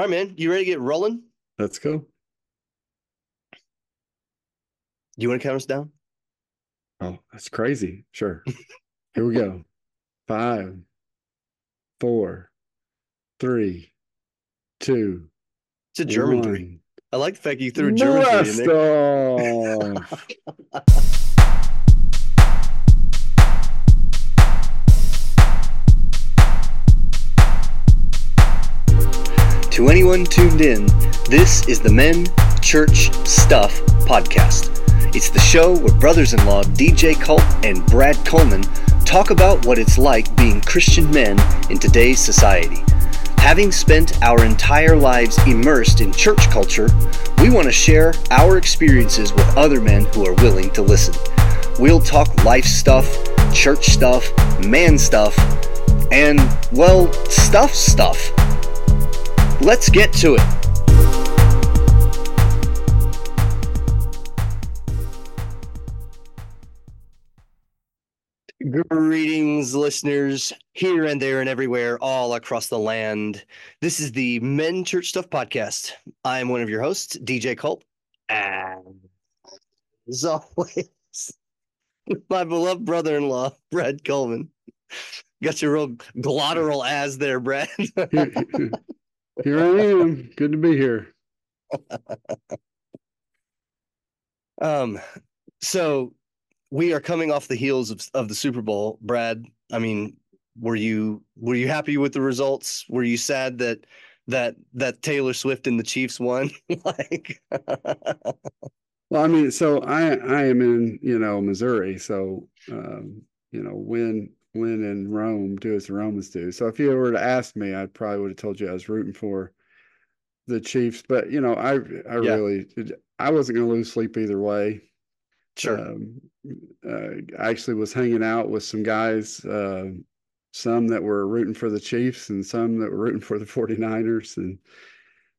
All right, man. You ready to get rolling? Let's go. Do you want to count us down? Oh, that's crazy. Sure. Here we go. Five, four, three, two. It's a German one. three. I like the fact you threw a German three in there. To anyone tuned in, this is the Men Church Stuff podcast. It's the show where brothers in law DJ Culp and Brad Coleman talk about what it's like being Christian men in today's society. Having spent our entire lives immersed in church culture, we want to share our experiences with other men who are willing to listen. We'll talk life stuff, church stuff, man stuff, and, well, stuff stuff. Let's get to it. Greetings, listeners, here and there and everywhere, all across the land. This is the Men Church Stuff Podcast. I am one of your hosts, DJ Culp. And as always, my beloved brother in law, Brad Coleman. Got your real glottal as there, Brad. Here, I am. Good to be here. Um, so we are coming off the heels of, of the Super Bowl, Brad. I mean, were you were you happy with the results? Were you sad that that that Taylor Swift and the Chiefs won? like, Well, I mean, so I I am in, you know, Missouri. So um, you know, when when in Rome, do as the Romans do. So if you were to ask me, I probably would have told you I was rooting for the Chiefs. But you know, I I Yeah. really I wasn't gonna lose sleep either way. sure, Um, uh, I actually was hanging out with some guys, uh, some that were rooting for the Chiefs and some that were rooting for the 49ers. And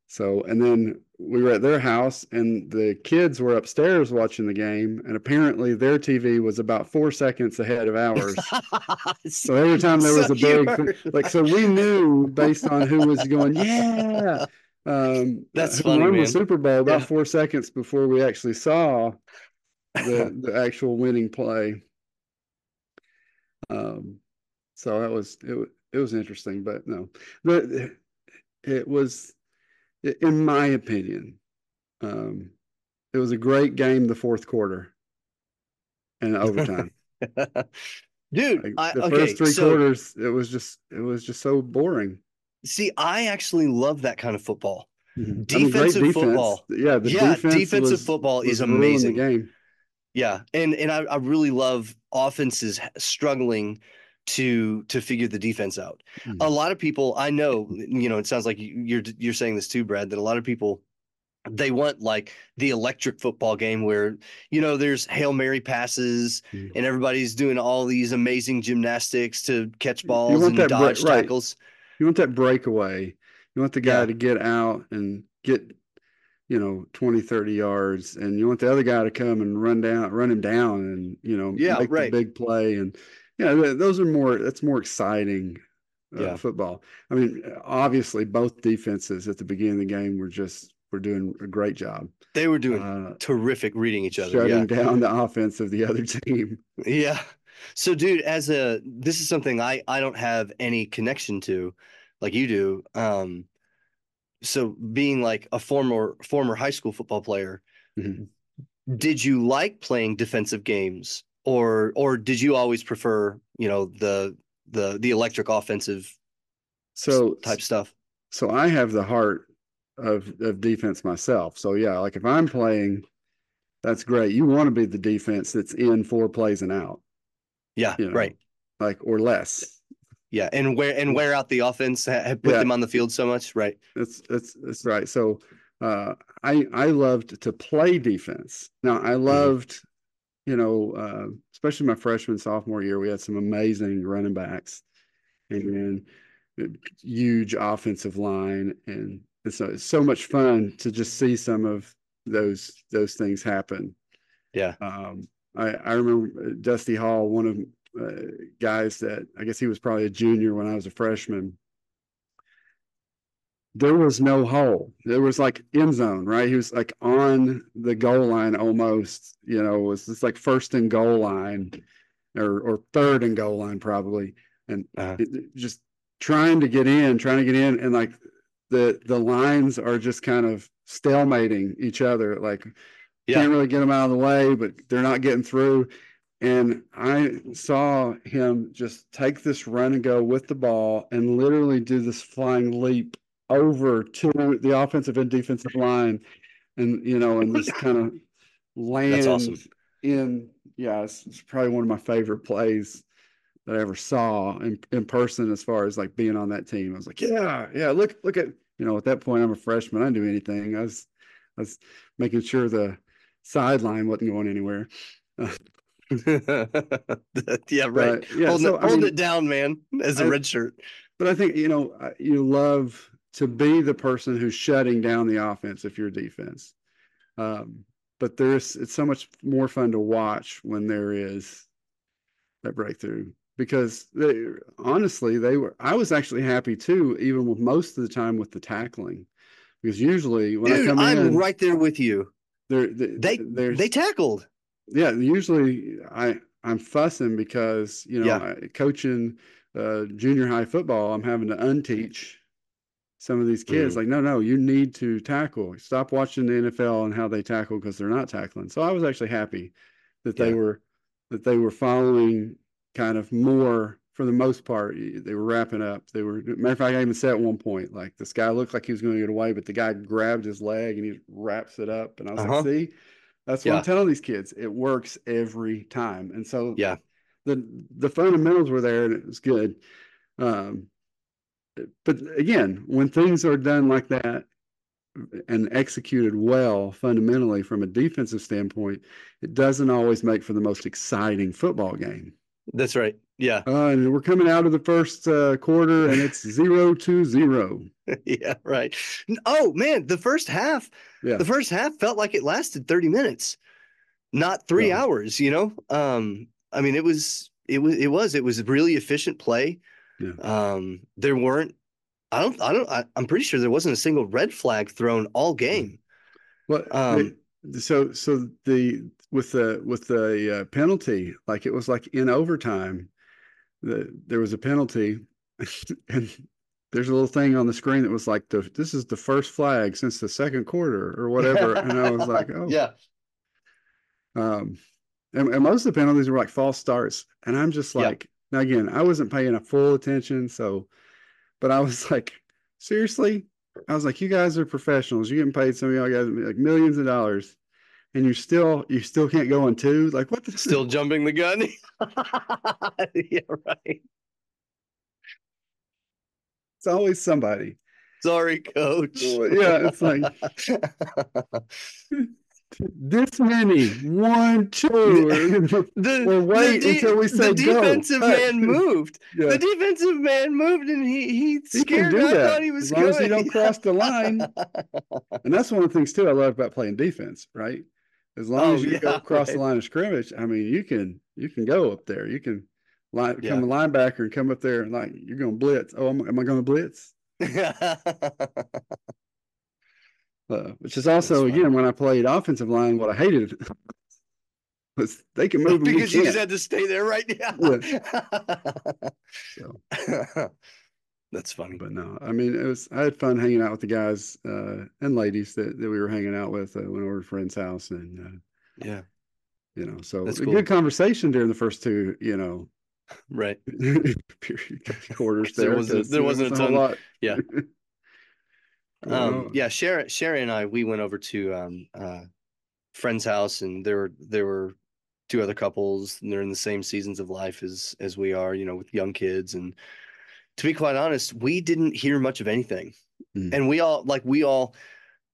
so, and then we were at their house and the kids were upstairs watching the game. And apparently their TV was about four seconds ahead of ours. So every time there was So a big, were- like, so we knew based on who was going, yeah. Um, That's who funny, won man. the Super Bowl about Yeah. four seconds before we actually saw the the actual winning play. Um, so that was it. It was interesting, but no, but it was, in my opinion, um, it was a great game. The fourth quarter and overtime. Dude, Like, I, the okay, first three so quarters, it was just it was just so boring. see, I actually love that kind of football. I mean, great Defensive defense. football. Yeah, the yeah, defense defensive was- football is amazing. game. Yeah, and and I, I really love offenses struggling to to figure the defense out. Mhm. A lot of people I know, you know, it sounds like you- you're you're saying this too, Brad, that a lot of people they want like the electric football game where you know there's hail mary passes Mhm. and everybody's doing all these amazing gymnastics to catch balls want and break- dodge right. tackles. You want that breakaway. You want the guy Yeah. to get out and get, you know, 20, 30 yards. And you want the other guy to come and run down, run him down and, you know, Yeah, make right. the big play. And, yeah, th- those are more, that's more exciting uh, Yeah. football. I mean, obviously, both defenses at the beginning of the game were just, were doing a great job. They were doing Uh, terrific reading each other. shutting Yeah. down the offense of the other team. Yeah. So dude, as a this is something I I don't have any connection to like you do. Um so being like a former former high school football player, Mhm. did you like playing defensive games or or did you always prefer, you know, the the the electric offensive So, type stuff? so I have the heart of of defense myself. So yeah, like if I'm playing, that's great. You want to be the defense that's in four plays and out, Yeah, you know, right. like or less. Yeah, and wear and wear out the offense, put Yeah. them on the field so much, right? That's that's that's right. So uh, I I loved to play defense. Now I loved, you know, uh, especially my freshman sophomore year, we had some amazing running backs, and then huge offensive line, and, and so it's so much fun to just see some of those those things happen. Yeah. Um, I I remember Dusty Hall, one of uh, guys that I guess he was probably a junior when I was a freshman there was no hole. There was like end zone, right? He was like on the goal line almost, you know, it was just like first and goal line or or third and goal line probably. And Uh-huh. it- just trying to get in, trying to get in and like the the lines are just kind of stalemating each other. Like Yeah. can't really get them out of the way, but they're not getting through. And I saw him just take this run and go with the ball and literally do this flying leap over to the offensive and defensive line. And, you know, and just kind of land awesome. in, yeah, it's, it's probably one of my favorite plays that I ever saw in, in person as far as like being on that team. I was like, yeah, yeah, look, look at, you know, at that point, I'm a freshman. I didn't do anything. I was, I was making sure the sideline wasn't going anywhere. yeah, right. But, yeah, holding so, it, holding mean, it down, man, as a I- red shirt. But I think, you know, you love to be the person who's shutting down the offense if you're defense. Um, but there's, it's so much more fun to watch when there is that breakthrough because they, honestly, they were, I was actually happy too, even with most of the time with the tackling. Because usually when I come I'm in, right there with you. there, They there's, they tackled. yeah usually i i'm fussing because you know Yeah. I, coaching uh junior high football i'm having to unteach some of these kids Mhm. like no no you need to tackle stop watching the nfl and how they tackle because they're not tackling so i was actually happy that they were that they were following kind of more for the most part they were wrapping up they were matter of fact i even said at one point like this guy looked like he was going to get away but the guy grabbed his leg and he wraps it up and i was Uh-huh. like see that's what Yeah. I'm telling these kids. It works every time. And so Yeah. the the fundamentals were there and it was good. Um, but again, when things are done like that and executed well fundamentally from a defensive standpoint, it doesn't always make for the most exciting football game. That's right. Yeah. Uh, and we're coming out of the first uh, quarter and it's zero to zero. yeah. Right. Oh man, the first half, Yeah. the first half felt like it lasted 30 minutes, not three Yeah. hours. You know. Um. I mean, it was. It was. It was. It was really efficient play. Yeah. Um. There weren't. I don't. I don't. I, I'm pretty sure there wasn't a single red flag thrown all game. Well, Um, so so the with the with the uh, penalty, like it was like in overtime, the there was a penalty, and there's a little thing on the screen that was like the this is the first flag since the second quarter or whatever, and I was like, oh, Yeah. Um, and, and most of the penalties were like false starts, and I'm just like, now again, I wasn't paying a full attention, so, but I was like, seriously, I was like, you guys are professionals. You're getting paid some of y'all guys like millions of dollars, and you still you still can't go on two. Like what the Still jumping the gun. yeah. Right. It's always somebody. Sorry, coach. Yeah, it's like this many, one, two, the, Or wait the until we say the defensive Cut. man moved. yeah. The defensive man moved, and he he He scared. me. I thought he was as long as you don't cross the line. And that's one of the things too I love about playing defense, right? As long Oh, as you go yeah, across the right. line of scrimmage, I mean, you can you can go up there. You can line, Yeah. become a linebacker and come up there and like you're going to blitz. Oh, am, am I going to blitz? Uh, which is also again when I played offensive line, what I hated was they can move because you just had to stay there, right? Yeah. So, That's funny. but no, I mean, it was I had fun hanging out with the guys uh, and ladies that, that we were hanging out with. Uh, went over to a friend's house and. Uh, Yeah. you know so That's a cool. good conversation during the first two you know Right. period quarters There there wasn't- there wasn't a whole ton. lot. Yeah. Um, yeah, Sherry, Sherry and I, we went over to um, uh, friend's house, and there were there were two other couples, and they're in the same seasons of life as as we are, you know, with young kids. And to be quite honest, we didn't hear much of anything, Mm. and we all like we all,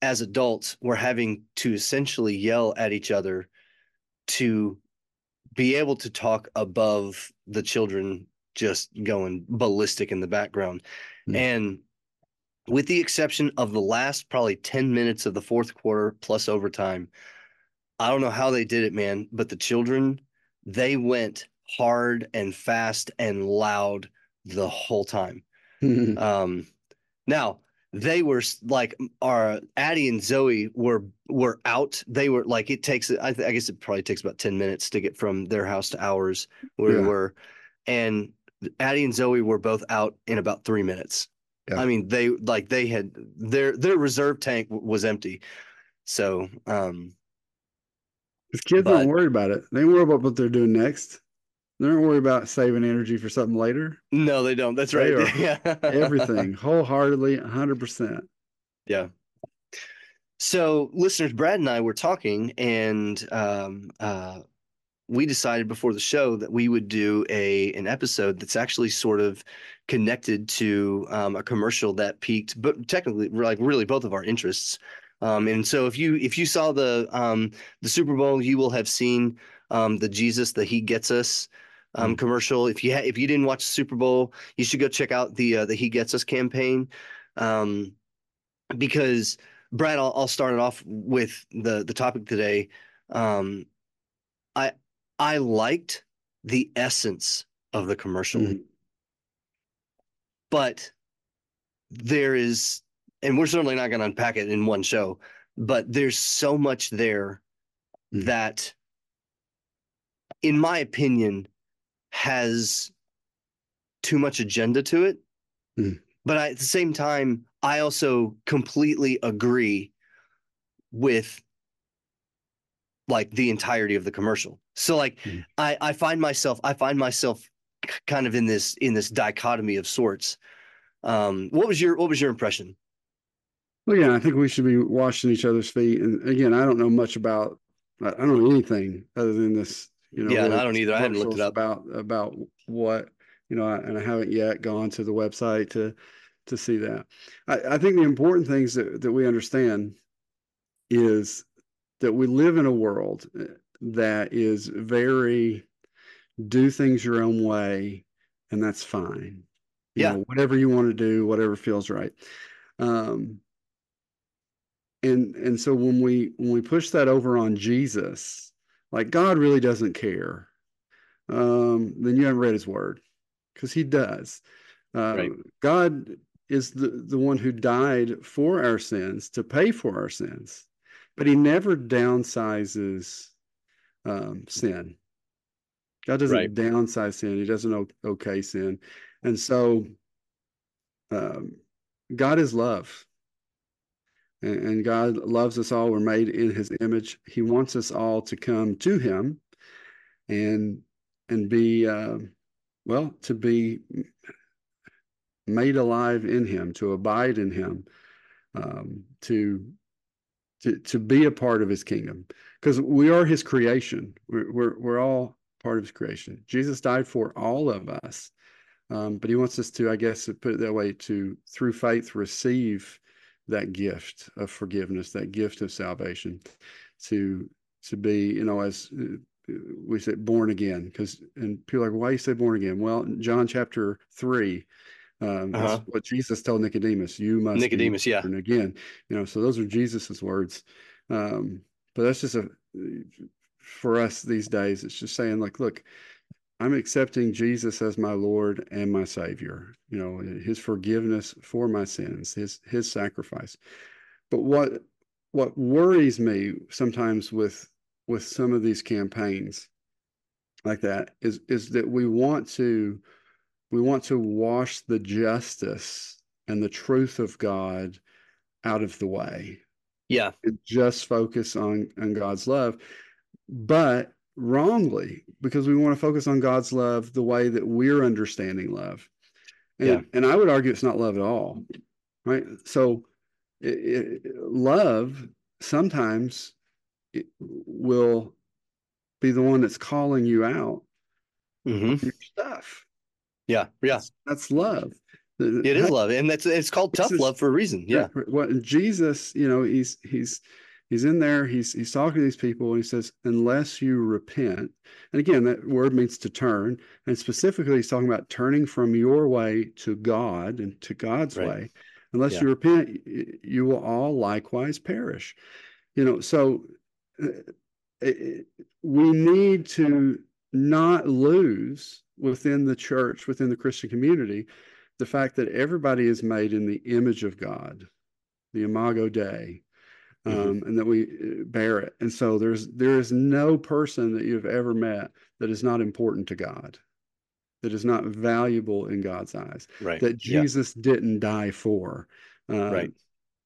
as adults, were having to essentially yell at each other to be able to talk above the children just going ballistic in the background. Mm. And with the exception of the last probably 10 minutes of the fourth quarter plus overtime, I don't know how they did it, man, but the children, they went hard and fast and loud the whole time. Um, now, they were like our Addie and Zoe were were out. They were like it takes I, th- I guess it probably takes about 10 minutes to get from their house to ours where yeah. we were. And Addie and Zoe were both out in about 3 minutes. Yeah. I mean, they like they had their their reserve tank was empty. So, um kids but, don't worry about it. They worry about what they're doing next. They don't worry about saving energy for something later. No, they don't. That's they right. yeah. everything wholeheartedly, 100%. Yeah. So, listeners, Brad and I were talking, and um, uh, we decided before the show that we would do a an episode that's actually sort of connected to um, a commercial that piqued, but technically, like really both of our interests. Um, and so, if you if you saw the um, the Super Bowl, you will have seen um, the Jesus that He gets us um, mm. commercial. If you ha- if you didn't watch the Super Bowl, you should go check out the uh, the He Gets Us campaign, um, because Brad, I'll, I'll start it off with the the topic today. Um, I I liked the essence of the commercial, mm. but there is, and we're certainly not going to unpack it in one show, but there's so much there mm. that, in my opinion, has too much agenda to it. Mm. But I, at the same time, I also completely agree with like the entirety of the commercial. So like mm. I, I find myself I find myself kind of in this in this dichotomy of sorts. Um, what was your what was your impression? Well, yeah, I think we should be washing each other's feet. And again, I don't know much about I don't know anything other than this you know, yeah, I don't either. I haven't looked it up about about what you know, and I haven't yet gone to the website to to see that. I, I think the important things that, that we understand is that we live in a world uh, that is very do things your own way, and that's fine. You yeah, know, whatever you want to do, whatever feels right. Um, and and so when we when we push that over on Jesus, like God really doesn't care, um, then you haven't read His Word, because He does. Uh, right. God is the the one who died for our sins to pay for our sins, but He never downsizes um, sin. God doesn't right. downsize sin. He doesn't okay sin, and so um, God is love and God loves us all. We're made in His image. He wants us all to come to Him, and and be uh, well to be made alive in Him, to abide in Him, um, to to to be a part of His kingdom, because we are His creation. We're, we're we're all part of His creation. Jesus died for all of us, um, but He wants us to, I guess, to put it that way, to through faith receive that gift of forgiveness, that gift of salvation, to to be, you know, as uh, we say, born again. Because and people are like, why you say born again? Well, John chapter three, um, uh-huh. what Jesus told Nicodemus. You must Nicodemus, yeah, and again, you know. So those are Jesus's words. Um, but that's just a for us these days. It's just saying, like, look, I'm accepting Jesus as my Lord and my Savior. You know, His forgiveness for my sins, His His sacrifice. But what what worries me sometimes with with some of these campaigns like that is is that we want to we want to wash the justice and the truth of God out of the way. Yeah. And just focus on on God's love. But wrongly because we want to focus on God's love the way that we're understanding love. And, yeah. and I would argue it's not love at all. Right. So it, it, love sometimes will be the one that's calling you out mm-hmm. your stuff. Yeah. Yeah. That's, love. It is love. And that's, it's called tough love for a reason. Yeah. What Jesus, you know, he's, he's, he's in there he's he's talking to these people and he says unless you repent and again that word means to turn and specifically he's talking about turning from your way to god and to god's right. way unless yeah. you repent you will all likewise perish you know so uh, we need to not lose within the church within the christian community the fact that everybody is made in the image of God, the Imago Dei, um, mm-hmm. and that we uh, bear it. And so there's there is no person that you've ever met that is not important to God, that is not valuable in God's eyes, right. that Jesus yeah. didn't die for. Uh, right.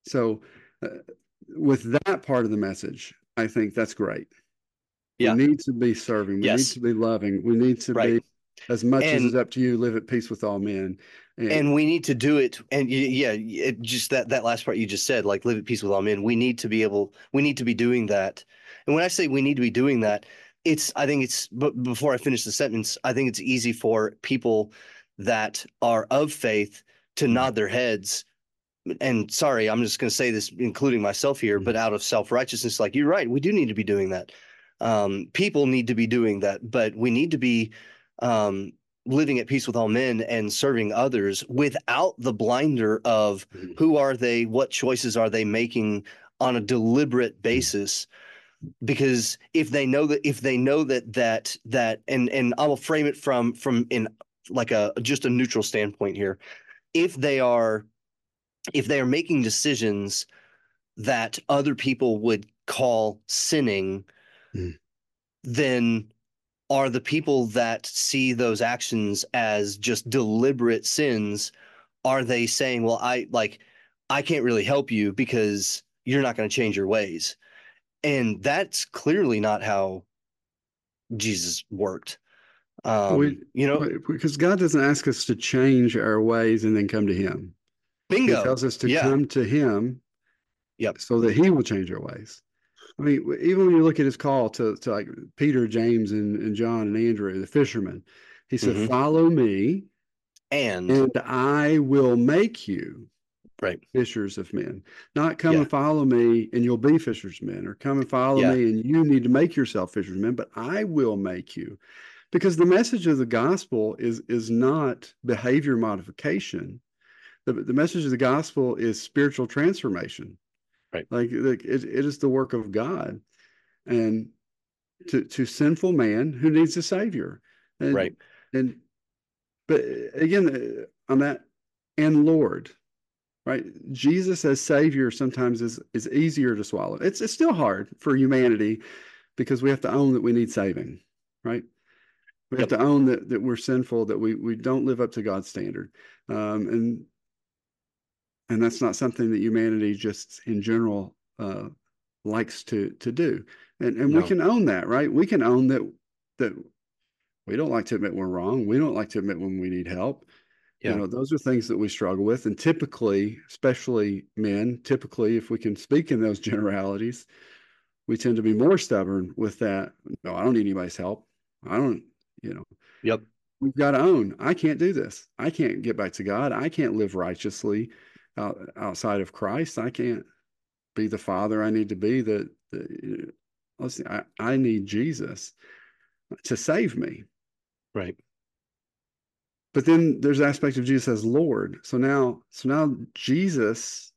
So, uh, with that part of the message, I think that's great. Yeah. We need to be serving. We yes. need to be loving. We need to right. be as much and, as it's up to you, live at peace with all men. And, and we need to do it. And yeah, it, just that that last part you just said, like live at peace with all men. We need to be able. We need to be doing that. And when I say we need to be doing that, it's. I think it's. But before I finish the sentence, I think it's easy for people that are of faith to mm-hmm. nod their heads and sorry, I'm just going to say this, including myself here, mm-hmm. but out of self righteousness, like you're right, we do need to be doing that. Um, people need to be doing that, but we need to be um, living at peace with all men and serving others without the blinder of mm-hmm. who are they, what choices are they making on a deliberate mm-hmm. basis. Because if they know that, if they know that that that, and and I will frame it from from in like a just a neutral standpoint here, if they are if they are making decisions that other people would call sinning, mm. then are the people that see those actions as just deliberate sins are they saying well i like i can't really help you because you're not going to change your ways. And that's clearly not how jesus worked. Um we, you know? because god doesn't ask us to change our ways and then come to him. Bingo. he tells us to yeah. come to him yep. so that he will change our ways I mean, even when you look at his call to, to like Peter, James, and, and John and Andrew, the fishermen, he said, mm-hmm. Follow me, and and I will make you right fishers of men. Not come yeah. and follow me and you'll be fishers of men, or come and follow yeah. me and you need to make yourself fishers of men, but I will make you. Because the message of the gospel is is not behavior modification. The, the message of the gospel is spiritual transformation. Right. Like, like it, it is the work of God. And to to sinful man who needs a savior. And, right. And but again on that and Lord, right? Jesus as savior sometimes is is easier to swallow. It's it's still hard for humanity because we have to own that we need saving, right? We yep. have to own that that we're sinful, that we we don't live up to God's standard. Um, and and that's not something that humanity just in general uh, likes to to do. And and no. we can own that right? We can own that that we don't like to admit we're wrong. We don't like to admit when we need help. Yeah. you know those are things that we struggle with. And typically especially men typically if we can speak in those generalities we tend to be more stubborn with that no i don't need anybody's help. I don't you know. Yep. We've got to own i can't do this. I can't get back to god. I can't live righteously out, outside of Christ. I can't be the father I need to be. That listen, I, I need Jesus to save me. Right. But then there's aspect of Jesus as Lord. So now, so now Jesus,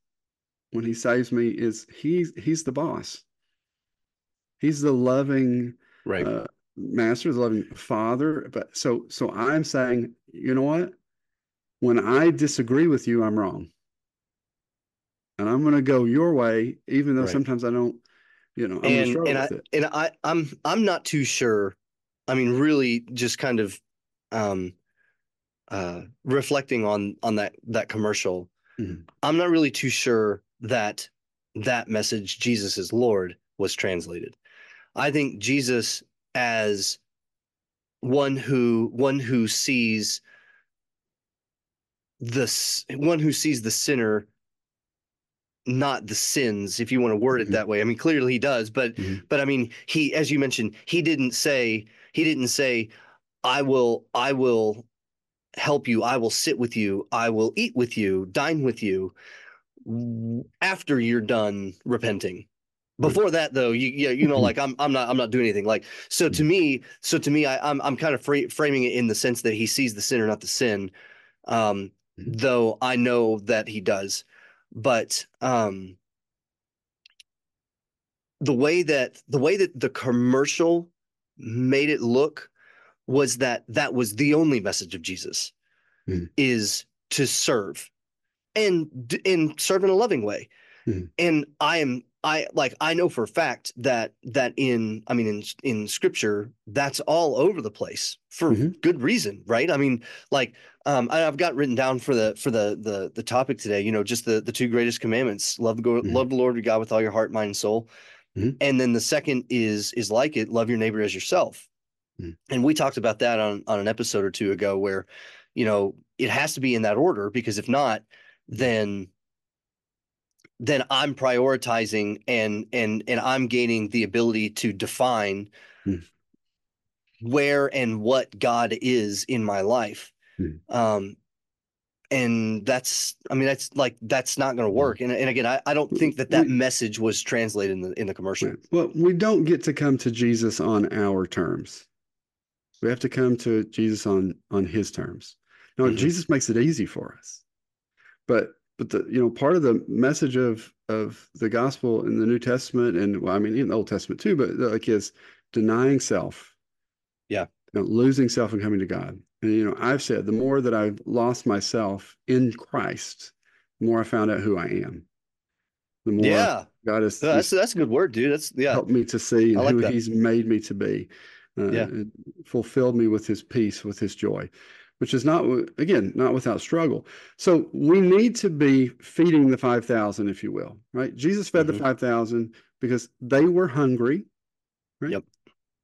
when he saves me, is he's he's the boss. He's the loving right. Uh, master, the loving father. But so so I'm saying, you know what? When I disagree with you, I'm wrong and I'm going to go your way, even though right. sometimes I don't, you know, I'm and, and I, it. And I, I'm, I'm not too sure. I mean, really just kind of, um, uh, reflecting on, on that, that commercial, mm-hmm. I'm not really too sure that that message, Jesus is Lord was translated. I think Jesus as one who, one who sees the one who sees the sinner not the sins if you want to word it mm-hmm. that way i mean clearly he does but mm-hmm. but i mean he as you mentioned he didn't say he didn't say i will i will help you i will sit with you i will eat with you dine with you after you're done repenting before that though you yeah you know like i'm i'm not i'm not doing anything like so to mm-hmm. me so to me I, i'm i'm kind of fra- framing it in the sense that he sees the sinner not the sin um mm-hmm. though i know that he does but um the way that the way that the commercial made it look was that that was the only message of Jesus mm. is to serve and and serve in a loving way. Mhm. And I am I like I know for a fact that that in I mean in in scripture that's all over the place for Mhm. good reason, right? I mean like um I, I've got written down for the for the the the topic today, you know, just the the two greatest commandments. Love go- Mhm. love the Lord your God with all your heart, mind, and soul. Mhm. And then the second is is like it, love your neighbor as yourself. Mhm. And we talked about that on on an episode or two ago where, you know, it has to be in that order because if not, then then I'm prioritizing and and and I'm gaining the ability to define Hmm. where and what God is in my life. Hmm. Um and that's I mean that's like that's not going to Hmm. work. And and again, I, I don't think that that message was translated in the in the commercial. Well, we don't get to come to Jesus on our terms. We have to come to Jesus on on his terms. Now, Mhm. Jesus makes it easy for us. But but the you know part of the message of of the gospel in the New Testament and well, I mean in the Old Testament too, but like is denying self. Yeah. You know, losing self and coming to God. And you know, I've said the more that I've lost myself in Christ, the more I found out who I am. The more Yeah. God has No, that's that's a good word, dude. That's yeah. helped me to see like who that. he's made me to be. Uh, Yeah. fulfilled me with his peace, with his joy, which is not, again, not without struggle. So we need to be feeding the 5,000, if you will, right? Jesus fed Mhm. the 5,000 because they were hungry, right? Yep.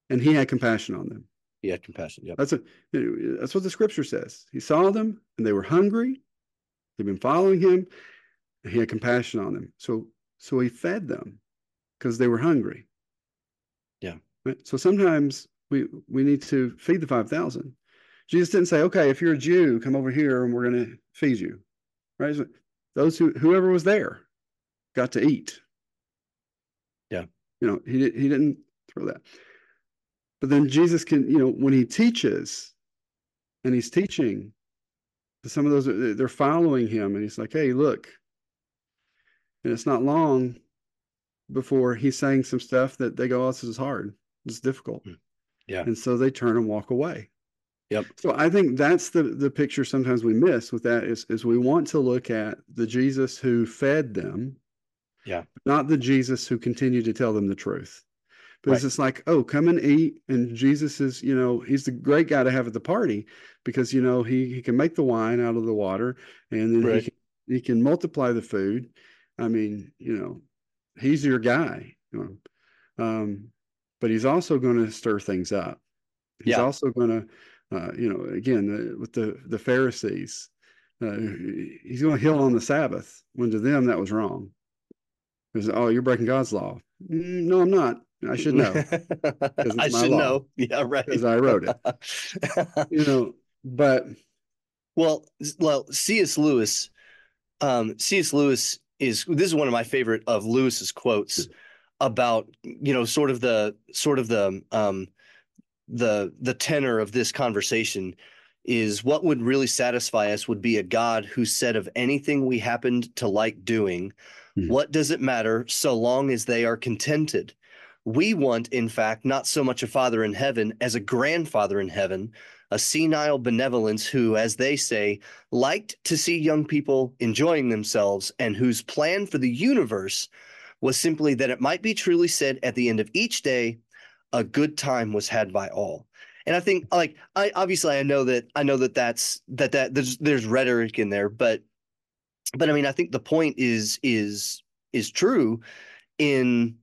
And he had compassion on them. He had compassion. Yep. That's a, that's what the scripture says. He saw them and they were hungry. They've been following him. And he had compassion on them. So, so he fed them because they were hungry. Yeah. Right. So sometimes we we need to feed the five thousand. Jesus didn't say, "Okay, if you're a Jew, come over here and we're going to feed you." Right. Those who whoever was there got to eat. Yeah. You know, he he didn't throw that. But then Jesus can, you know, when he teaches, and he's teaching, some of those they're following him, and he's like, "Hey, look." And it's not long before he's saying some stuff that they go, "Oh, this is hard. It's difficult." Hmm. Yeah. And so they turn and walk away. Yep. So I think that's the the picture sometimes we miss with that is is we want to look at the Jesus who fed them. Yeah. Not the Jesus who continued to tell them the truth. Because Right. it's like, oh, come and eat. And Jesus is, you know, he's the great guy to have at the party because, you know, he, he can make the wine out of the water and then Right. he, can, he can multiply the food. I mean, you know, he's your guy. You know. Um, but he's also going to stir things up. He's Yeah. also going to, uh, you know, again, uh, with the, the Pharisees, uh, he's going to heal on the Sabbath when to them that was wrong. Because, oh, you're breaking God's law. "Mm, no, I'm not. I should know it's I should law. know. Yeah, right. because I wrote it. You know, but well, well, C.S. Lewis, um, C.S. Lewis is this is one of my favorite of Lewis's quotes about you know sort of the sort of the um, the the tenor of this conversation is what would really satisfy us would be a God who said of anything we happened to like doing, Mhm. what does it matter so long as they are contented? We want, in fact, not so much a father in heaven as a grandfather in heaven, a senile benevolence who, as they say, liked to see young people enjoying themselves and whose plan for the universe was simply that it might be truly said at the end of each day, a good time was had by all. And I think, like, I obviously I know that I know that that's that that there's there's rhetoric in there, but but I mean I think the point is is is true in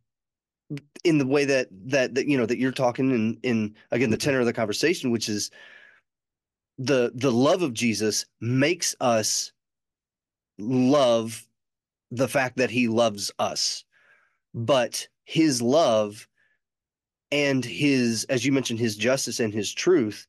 in the way that that that you know that you're talking in in again the tenor of the conversation, which is the the love of Jesus makes us love the fact that he loves us but his love and his as you mentioned his justice and his truth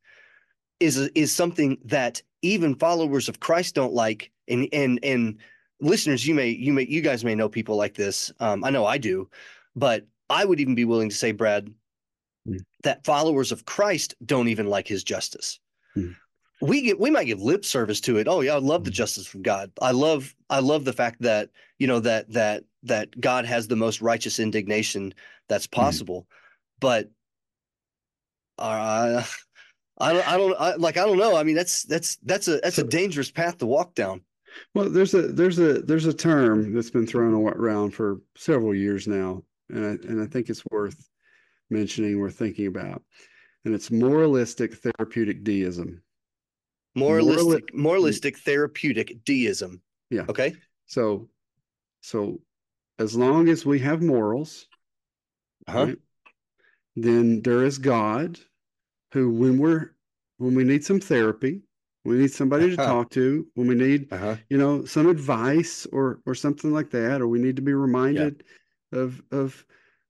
is is something that even followers of Christ don't like. And and and listeners you may you may you guys may know people like this. Um I know I do but I would even be willing to say Brad Mm. that followers of Christ don't even like his justice. Mm. we get we might give lip service to it. Oh yeah I love the Mm. justice from God. I love I love the fact that you know that that that God has the most righteous indignation that's possible but uh, I don't, I don't, I, like, I don't know. I mean, that's that's that's a that's So- a dangerous path to walk down. Well, there's a there's a there's a term that's been thrown around for several years now, and I, and I think it's worth mentioning. We're thinking about, and it's moralistic therapeutic deism. Moralistic, moralistic therapeutic deism. Yeah. Okay. So, so as long as we have morals, Uh-huh. right, then there is God, who when we're when we need some therapy, we need somebody to Uh-huh. talk to, when we need Uh-huh. you know some advice or or something like that or we need to be reminded of of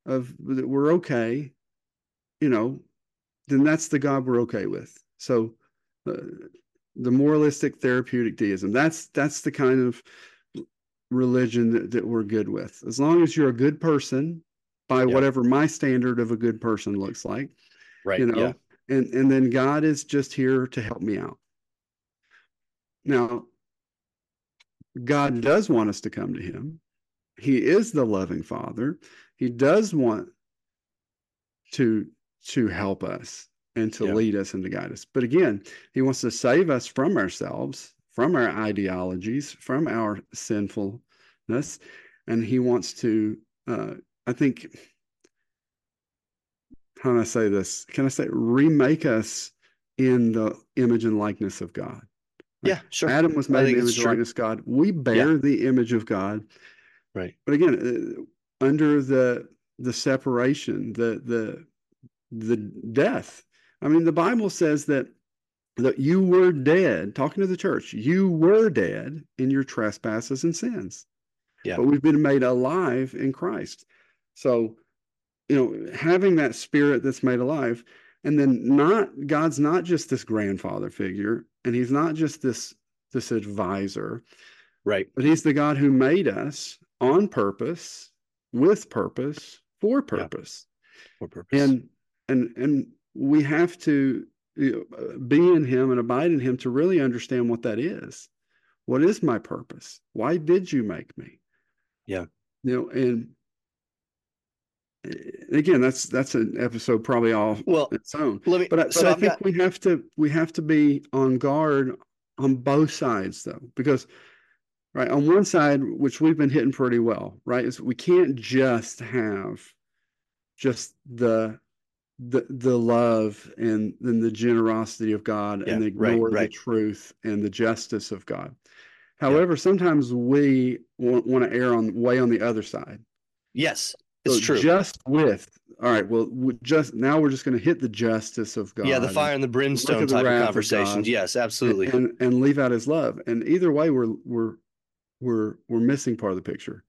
of that we're okay you know then that's the god we're okay with so uh, the moralistic therapeutic deism that's that's the kind of religion that, that we're good with as long as you're a good person by Yeah. whatever my standard of a good person looks like Right. you know yeah. and and then god is just here to help me out now god does want us to come to him he is the loving father he does want to to help us and to Yeah. lead us and to guide us but again he wants to save us from ourselves from our ideologies from our sinfulness and he wants to uh i think how can I say this? Can I say remake us in the image and likeness of God? Yeah. Sure. Adam was made in the image and likeness of God. We bear the image of God. Right. But again, uh, under the the separation, the the the death. I mean, the Bible says that that you were dead. Talking to the church, you were dead in your trespasses and sins. Yeah. But we've been made alive in Christ. So, you know, having that spirit that's made alive, and then not God's not just this grandfather figure, and He's not just this this advisor, Right. but He's the God who made us on purpose, with purpose, for purpose For purpose. and and and we have to you know, be in him and abide in him to really understand what that is what is my purpose why did you make me Yeah. you know and Uh, again that's that's an episode probably all well, its own let me. but, I- but so i I've think got. we have to we have to be on guard on both sides though because right on one side which we've been hitting pretty well right is we can't just have just the the the love and then the generosity of God and Yeah, right, ignore right. the truth and the justice of God. However, sometimes we want, want to err on way on the other side. Yes, it's So true. Just with all right, well, just now we're just going to hit the justice of God. yeah, the fire and the brimstone the type wrath of of conversations. God. Yes, and, absolutely. and and leave out His love. And either way, we're we're we're we're missing part of the picture.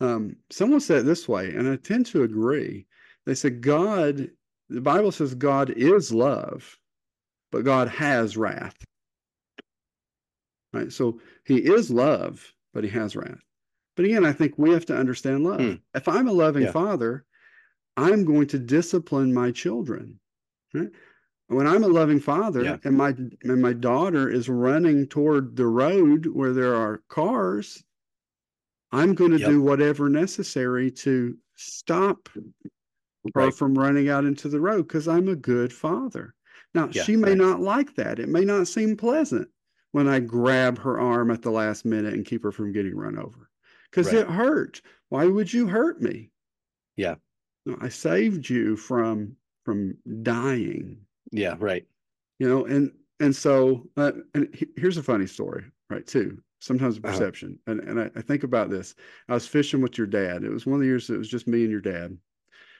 Um, someone said it this way, and I tend to agree. They said God, the Bible says God is love, but God has wrath. Right? So he is love, but he has wrath. But again, I think we have to understand love. Hmm. If I'm a loving Yeah. father, I'm going to discipline my children. Right? When I'm a loving father Yeah. and my and my daughter is running toward the road where there are cars, I'm going to Yep. do whatever necessary to stop her Right. from running out into the road because I'm a good father. Now, Yeah, she may right. not like that. It may not seem pleasant when I grab her arm at the last minute and keep her from getting run over because Right. it hurt. Why would you hurt me? Yeah. I saved you from from dying Yeah, right. you know and and so uh, and he- here's a funny story right too sometimes Uh-huh. perception and and I, I think about this i was fishing with your dad it was one of the years that it was just me and your dad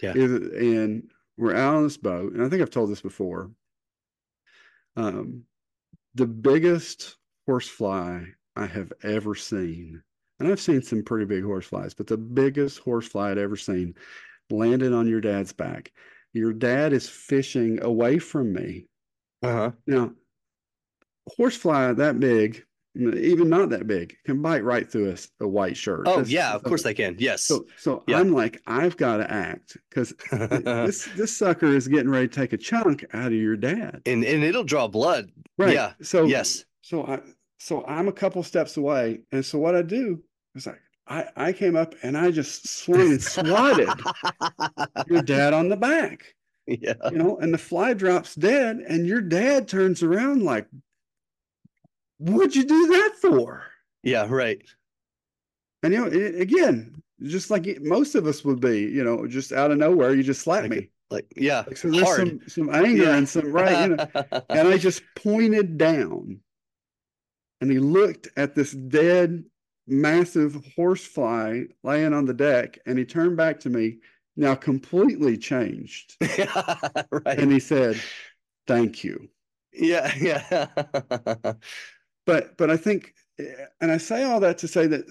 Yeah. It- and we're out on this boat and i think i've told this before um the biggest horsefly i have ever seen and i've seen some pretty big horseflies but the biggest horsefly i'd ever seen landed on your dad's back your dad is fishing away from me Uh huh. now, horsefly that big, even not that big, can bite right through a white shirt. Oh This- yeah, of course they can. Yes. So, so Yeah. I'm like, I've got to act because this this sucker is getting ready to take a chunk out of your dad. and and it'll draw blood. Right. Yeah. So Yes. So I so I'm a couple steps away, and so what I do is like I I came up and I just swung and swatted your dad on the back. yeah. You know, and the fly drops dead, and your dad turns around like, What'd you do that for? Yeah, right. And you know, again, just like most of us would be, you know, just out of nowhere, you just slap like, me. Like, yeah. Like, so there's hard. some some anger Yeah. and some right, you know. and I just pointed down, and he looked at this dead, massive horsefly laying on the deck, and he turned back to me, now completely changed, right. and he said, "Thank you." yeah, yeah. But but I think, and I say all that to say that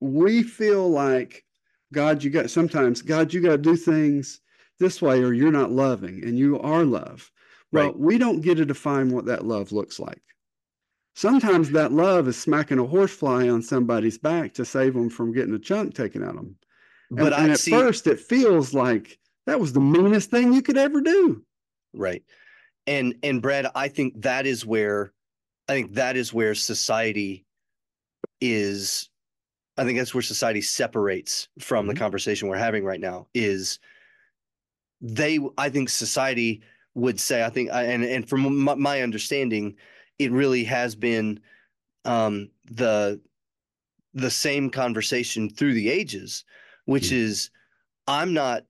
we feel like God, you got sometimes God, you got to do things this way, or you're not loving, and you are love. Well, Right. we don't get to define what that love looks like. Sometimes that love is smacking a horsefly on somebody's back to save them from getting a chunk taken out of them. But and I at see first, it feels like that was the meanest thing you could ever do. Right. And and Brad, I think that is where I think that is where society is I think that's where society separates from the Mhm. conversation we're having right now is they I think society would say I think and and from my, my understanding it really has been um the the same conversation through the ages which Mhm. is I'm not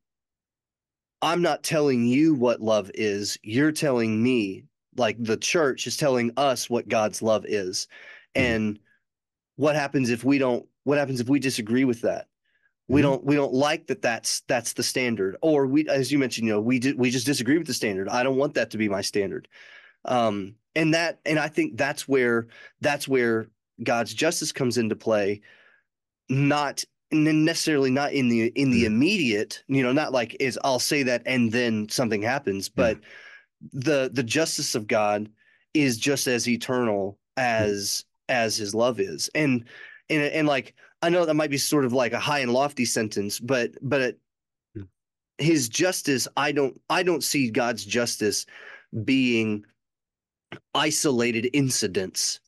I'm not telling you what love is. You're telling me, like the church is telling us what God's love is. Mhm. And what happens if we don't what happens if we disagree with that? We Mhm. don't we don't like that that's that's the standard or we as you mentioned, you know, we did we just disagree with the standard. I don't want that to be my standard. Um and that and I think that's where that's where God's justice comes into play. Not necessarily not in the in the immediate you know not like is i'll say that and then something happens but the the justice of god is just as eternal as as his love is. And and and like i know that might be sort of like a high and lofty sentence but but it, Mm. his justice i don't i don't see god's justice being isolated incidents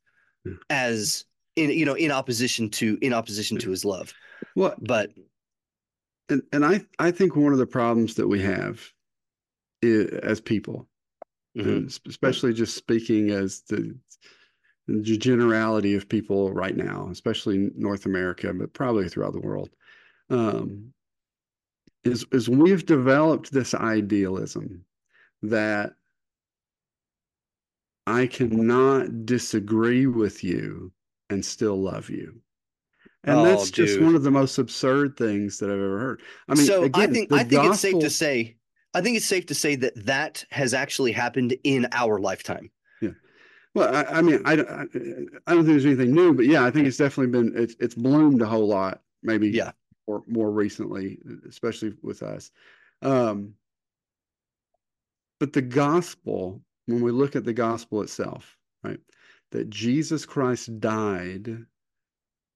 Mm. as in you know in opposition to in opposition to his love. Well, but and, and I, I think one of the problems that we have i as people, mhm, especially just speaking as the, the generality of people right now, especially North America, but probably throughout the world, um, is is we've developed this idealism that I cannot disagree with you and still love you. And Oh, that's just dude. one of the most absurd things that I've ever heard. I mean, so again, I think I think it's safe to say I think it's safe to say that that has actually happened in our lifetime. Yeah. Well, I, I mean, I, don't- I I don't think there's anything new, but yeah, I think it's definitely been it's it's bloomed a whole lot, maybe Yeah. Or more recently, especially with us. Um, but the gospel, when we look at the gospel itself, right, that Jesus Christ died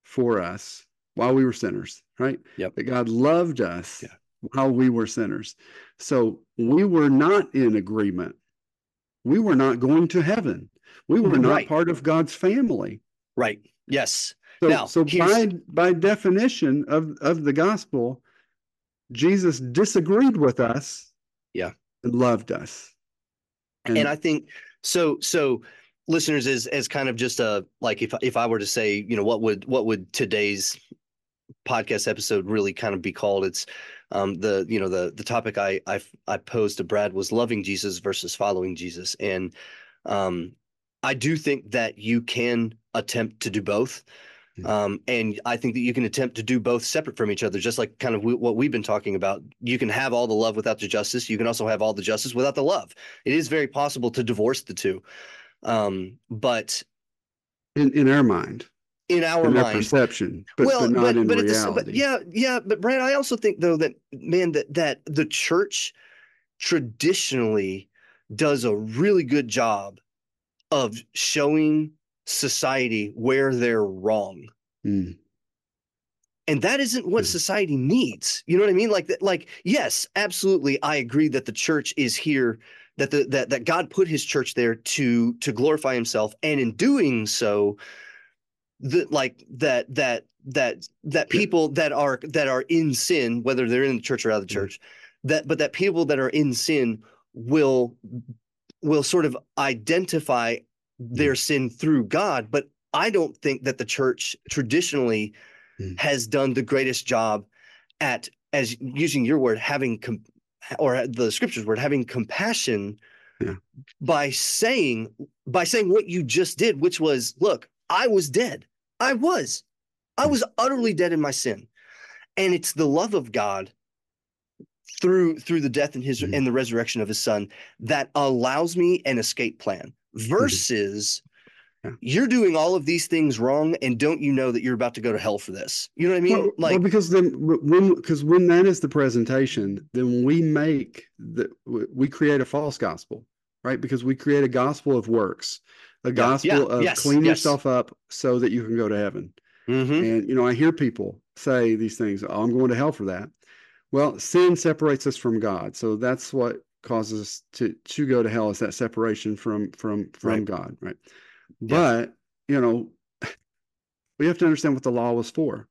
for us while we were sinners, right? Yep. That God loved us Yeah. while we were sinners. So we were not in agreement. We were not going to heaven. We were not Right. part of God's family. Right. Yes. So, Now, so by by definition of of the gospel, Jesus disagreed with us. Yeah. And loved us. And, I think so so listeners is as kind of just a like if if I were to say, you know, what would what would today's podcast episode really kind of be called? It's um the you know the the topic I I I posed to Brad was loving Jesus versus following Jesus and um I do think that you can attempt to do both. Mhm. Um, and I think that you can attempt to do both separate from each other, just like kind of w- what we've been talking about. You can have all the love without the justice. You can also have all the justice without the love. It is very possible to divorce the two. Um, but in, in our mind, in our in mind, perception, but, well, but not but in but, at the, but yeah, yeah. But Brad, I also think though that man that that the church traditionally does a really good job of showing society where they're wrong. Mm, and that isn't what Mhm. society needs you know what i mean like like yes absolutely i agree that the church is here that the that, that god put his church there to to glorify himself and in doing so the like that that that that people that are that are in sin whether they're in the church or out of the Mhm. church that but that people that are in sin will will sort of identify their sin through God. But I don't think that the church traditionally Mm. has done the greatest job at as using your word having com- or the scriptures word having compassion Yeah. by saying by saying what you just did which was look i was dead i was i Mm. was utterly dead in my sin and it's the love of god through through the death and his Mhm. and the resurrection of his son that allows me an escape plan versus Mm-hmm. Yeah. you're doing all of these things wrong and don't you know that you're about to go to hell for this you know what i mean well, like well, because then when because when that is the presentation, then we make the we create a false gospel, right? Because we create a gospel of works, a gospel yeah, of yes, clean yes. yourself up so that you can go to heaven. Mhm. And you know, I hear people say these things, oh, I'm going to hell for that. Well, sin separates us from God. So that's what causes us to to go to hell is that separation from from from Right. God, right? But, you know, we have to understand what the law was for.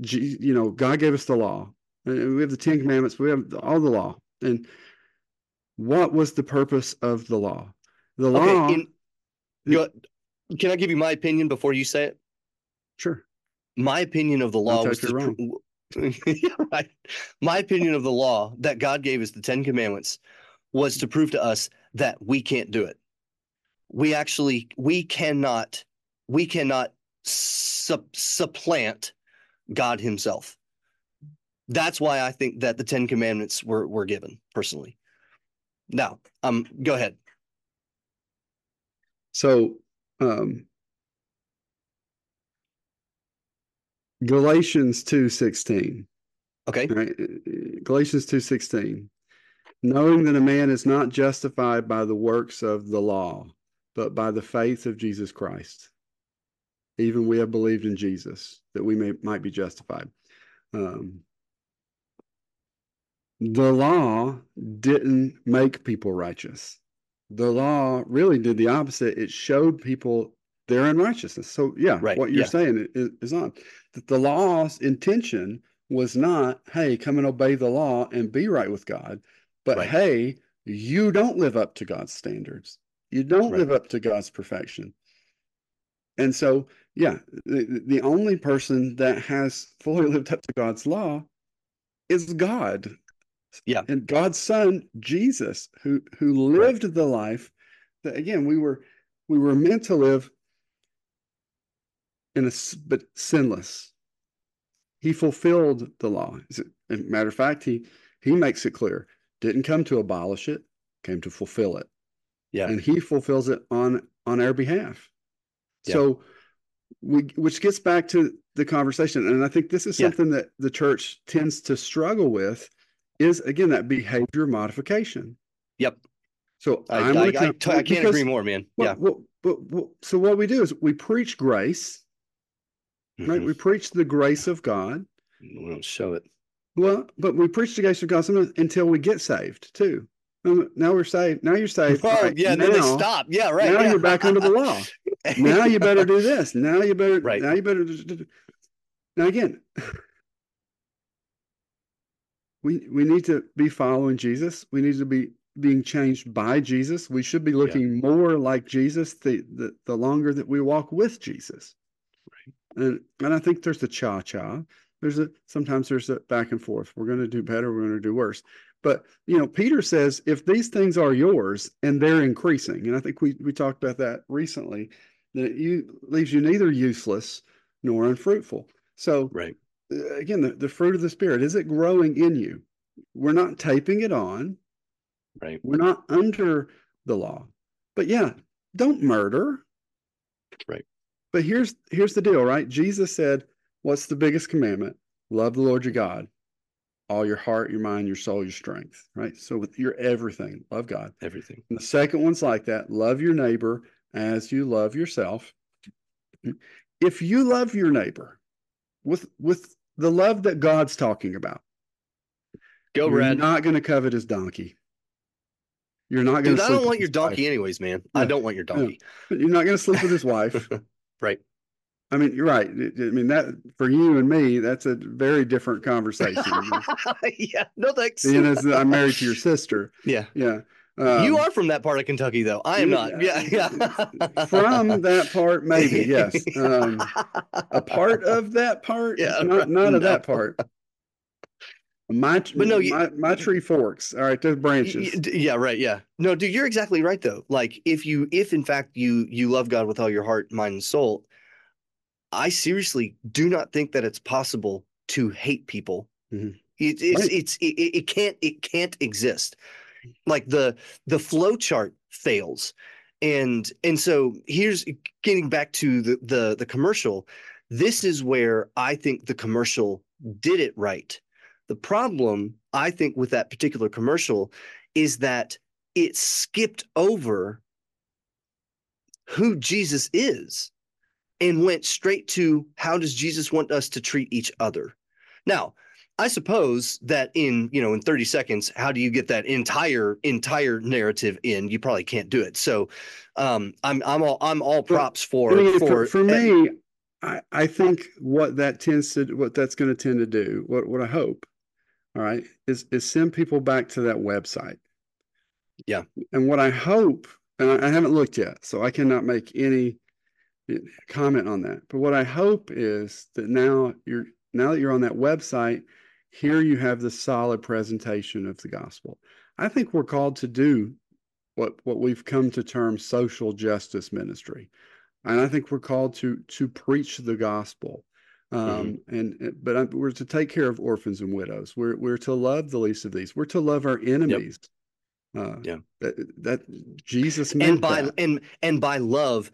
G- you know, God gave us the law. We have the 10 commandments, we have all the law. And what was the purpose of the law? The law okay in, go, can i give you my opinion before you say it sure. my opinion of the law was take to it pro- yeah, right. My opinion of the law that God gave us, the Ten Commandments, was to prove to us that we can't do it. We actually we cannot we cannot sup- supplant God Himself. That's why I think that the Ten Commandments were were given personally. Now, um, go ahead. So, um, Galatians 2:16. Okay. Right? Galatians 2:16. Knowing that a man is not justified by the works of the law, but by the faith of Jesus Christ. Even we have believed in Jesus that we may might be justified. Um, the law didn't make people righteous. The law really did the opposite. It showed people their unrighteousness. So yeah, Right, what you're yeah. saying is, is on that the law's intention was not, hey, come and obey the law and be right with God, but Right. hey, you don't live up to God's standards. You don't Right. live up to God's perfection. And so, yeah, the, the only person that has fully lived up to God's law is God. Yeah. And God's son, Jesus, who who lived the life that again we were we were meant to live in a but sinless. He fulfilled the law. As a matter of fact, he he makes it clear. Didn't come to abolish it, came to fulfill it. Yeah. And he fulfills it on on our behalf. Yeah. So we which gets back to the conversation. And I think this is Yeah. something that the church tends to struggle with is again that behavior modification. Yep. So I, I'm I, I, come- I can't because- agree more, man. well, yeah. well, but, well, so what we do is we preach grace, right? Mhm. We preach the grace of God. We don't show it. Well, but we preach the grace of God until we get saved too. Um, Now we're saved. Now you're saved. Right, yeah, and then they stop. Yeah, right. now yeah. you're back under the law. Now you better do this. Now you better. Right. Now you better. Now again, we we need to be following Jesus. We need to be being changed by Jesus. We should be looking more like Jesus the, the the longer that we walk with Jesus. Right. And and I think there's the cha cha. There's a sometimes there's a back and forth. We're going to do better. We're going to do worse. But you know, Peter says if these things are yours and they're increasing, and I think we we talked about that recently, that it you leaves you neither useless nor unfruitful. So Right. uh, again, the, the fruit of the spirit is it growing in you? We're not taping it on. Right. We're not under the law. But yeah, don't murder. Right. But here's here's the deal, right? Jesus said, "What's the biggest commandment? Love the Lord your God, all your heart, your mind, your soul, your strength." Right. So with your everything, love God. Everything. And the second one's like that: love your neighbor as you love yourself. If you love your neighbor with with the love that God's talking about, Go, you're not going to covet his donkey. You're not going to. I don't want your donkey anyways, man. I don't want your donkey. You're not going to sleep with his wife. Right. I mean, you're right. I mean, that for you and me, that's a very different conversation. yeah, no thanks. you know, I'm married to your sister. Yeah, Yeah. you Um, are from that part of Kentucky, though. I am you- not. Yeah, yeah. from that part, maybe, yes. Um, a part of that part, Yeah, not, not of that part. My, But no, you- my, my tree forks. All right, Y- branches. Yeah, right. Yeah. No, dude, you're exactly right though. Like if you if in fact you you love God with all your heart, mind, and soul, I seriously do not think that it's possible to hate people. Mhm. It, it's Right. it's it, it it can't it can't exist. Like the the flow chart fails. And and so here's getting back to the the the commercial. This is where I think the commercial did it right. The problem, I think, with that particular commercial is that it skipped over who Jesus is and went straight to how does Jesus want us to treat each other. Now, I suppose that in, you know, in 30 seconds, how do you get that entire entire narrative in? You probably can't do it. So, um, I'm I'm all I'm all props for I mean, for for, for me, I, I think what that tends to what that's going to tend to do, what what I hope, all right, is is send people back to that website. Yeah. And what I hope, and I, I haven't looked yet, so I cannot make any comment on that. But what I hope is that now you're now that you're on that website, here you have the solid presentation of the gospel. I think we're called to do what what we've come to term social justice ministry and I think we're called to to preach the gospel. Um, and and- but I, we're to take care of orphans and widows. We're we're to love the least of these. We're to love our enemies. Uh, Yeah. That, that Jesus meant and by that. and and by love